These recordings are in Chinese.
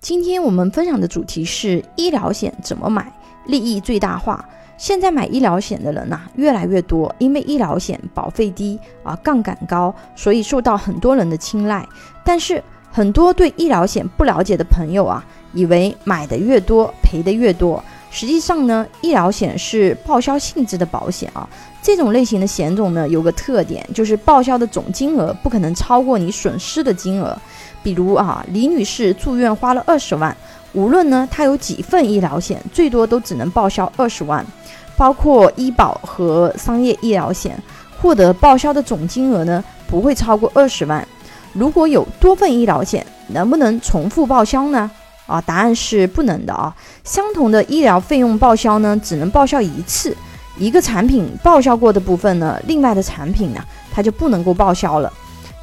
今天我们分享的主题是医疗险怎么买，利益最大化。现在买医疗险的人呐越来越多，因为医疗险保费低啊，杠杆高，所以受到很多人的青睐。但是很多对医疗险不了解的朋友啊，以为买的越多赔的越多。实际上呢，医疗险是报销性质的保险啊。这种类型的险种呢，有个特点，就是报销的总金额不可能超过你损失的金额。比如啊，李女士住院花了二十万，无论呢她有几份医疗险，最多都只能报销二十万，包括医保和商业医疗险，获得报销的总金额呢不会超过二十万。如果有多份医疗险，能不能重复报销呢？啊，答案是不能的啊。相同的医疗费用报销呢，只能报销一次，一个产品报销过的部分呢，另外的产品呢，它就不能够报销了。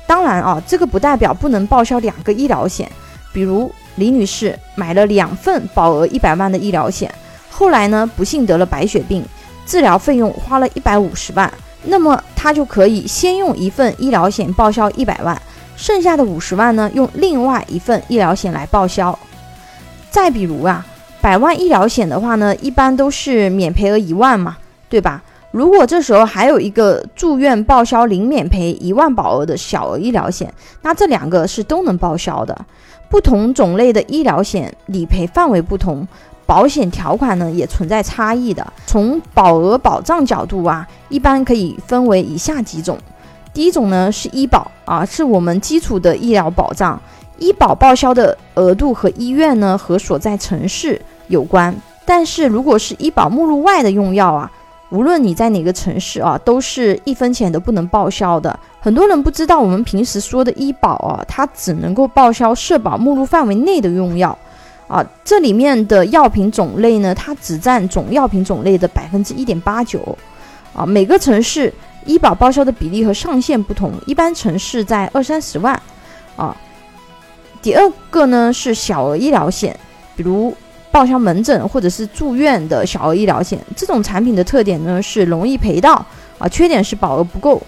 当然啊，这个不代表不能报销两个医疗险。比如李女士买了两份保额一百万的医疗险，后来呢不幸得了白血病，治疗费用花了一百五十万，那么她就可以先用一份医疗险报销一百万，剩下的五十万呢用另外一份医疗险来报销。再比如啊，百万医疗险的话呢，一般都是免赔额一万嘛，对吧？如果这时候还有一个住院报销零免赔一万保额的小额医疗险，那这两个是都能报销的。不同种类的医疗险理赔范围不同，保险条款呢也存在差异的。从保额保障角度啊，一般可以分为以下几种。第一种呢是医保啊，是我们基础的医疗保障。医保报销的额度和医院呢和所在城市有关。但是如果是医保目录外的用药啊。无论你在哪个城市啊，都是一分钱都不能报销的。很多人不知道，我们平时说的医保啊，它只能够报销社保目录范围内的用药啊。这里面的药品种类呢，它只占总药品种类的百分之一点八九啊。每个城市医保报销的比例和上限不同，一般城市在二三十万啊。第二个呢是小额医疗险，比如。报销门诊或者是住院的小额医疗险，这种产品的特点呢是容易赔到啊，缺点是保额不够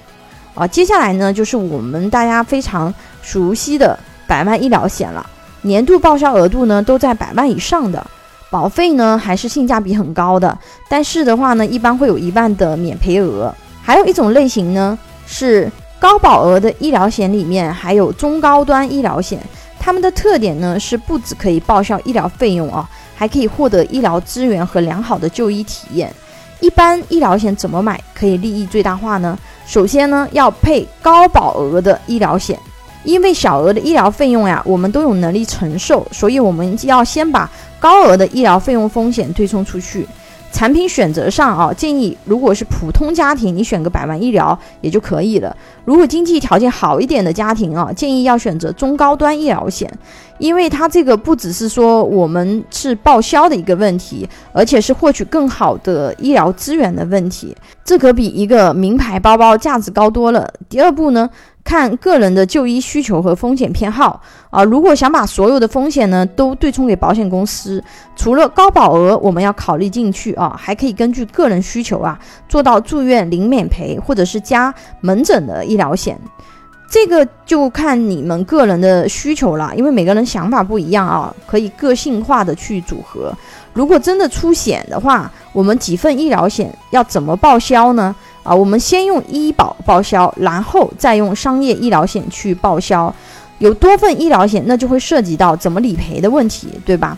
啊。接下来呢就是我们大家非常熟悉的百万医疗险了，年度报销额度呢都在百万以上的，保费呢还是性价比很高的，但是的话呢一般会有一万的免赔额。还有一种类型呢是高保额的医疗险里面还有中高端医疗险，它们的特点呢是不只可以报销医疗费用啊。还可以获得医疗资源和良好的就医体验。一般医疗险怎么买可以利益最大化呢？首先呢，要配高保额的医疗险，因为小额的医疗费用呀，我们都有能力承受，所以我们要先把高额的医疗费用风险推冲出去。产品选择上啊，建议如果是普通家庭，你选个百万医疗也就可以了。如果经济条件好一点的家庭啊，建议要选择中高端医疗险，因为它这个不只是说我们是报销的一个问题，而且是获取更好的医疗资源的问题，这可比一个名牌包包价值高多了。第二步呢？看个人的就医需求和风险偏好啊，如果想把所有的风险呢都对冲给保险公司，除了高保额我们要考虑进去啊，还可以根据个人需求啊做到住院零免赔或者是加门诊的医疗险，这个就看你们个人的需求了，因为每个人想法不一样啊，可以个性化的去组合。如果真的出险的话，我们几份医疗险要怎么报销呢？啊，我们先用医保报销，然后再用商业医疗险去报销。有多份医疗险，那就会涉及到怎么理赔的问题，对吧？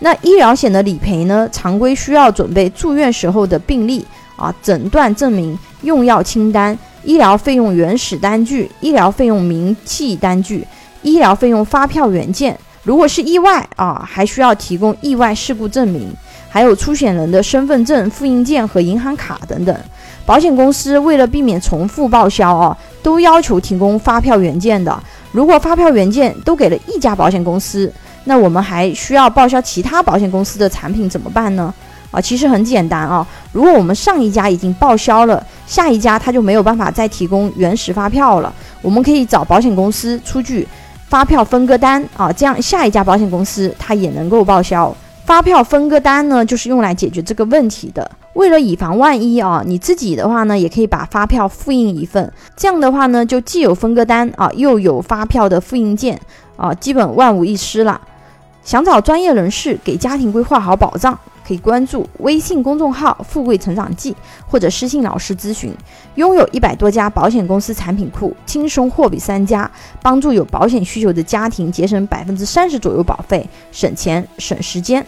那医疗险的理赔呢，常规需要准备住院时候的病历啊、诊断证明、用药清单、医疗费用原始单据、医疗费用明细单据、医疗费用发票原件。如果是意外啊，还需要提供意外事故证明，还有出险人的身份证复印件和银行卡等等。保险公司为了避免重复报销啊，都要求提供发票原件的。如果发票原件都给了一家保险公司，那我们还需要报销其他保险公司的产品怎么办呢？啊，其实很简单啊。如果我们上一家已经报销了，下一家他就没有办法再提供原始发票了。我们可以找保险公司出具发票分割单啊，这样下一家保险公司它也能够报销。发票分割单呢，就是用来解决这个问题的。为了以防万一啊，你自己的话呢，也可以把发票复印一份。这样的话呢，就既有分割单啊，又有发票的复印件啊，基本万无一失了。想找专业人士给家庭规划好保障，可以关注微信公众号“富贵成长记”或者私信老师咨询。拥有一百多家保险公司产品库，轻松货比三家，帮助有保险需求的家庭节省百分之三十左右保费，省钱省时间。